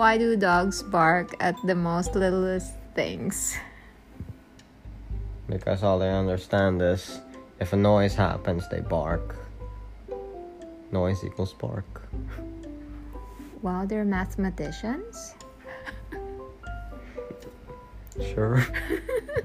Why do dogs bark at the most littlest things? Because all they understand is if a noise happens, they bark. Noise equals bark. Wow, they're mathematicians. Sure.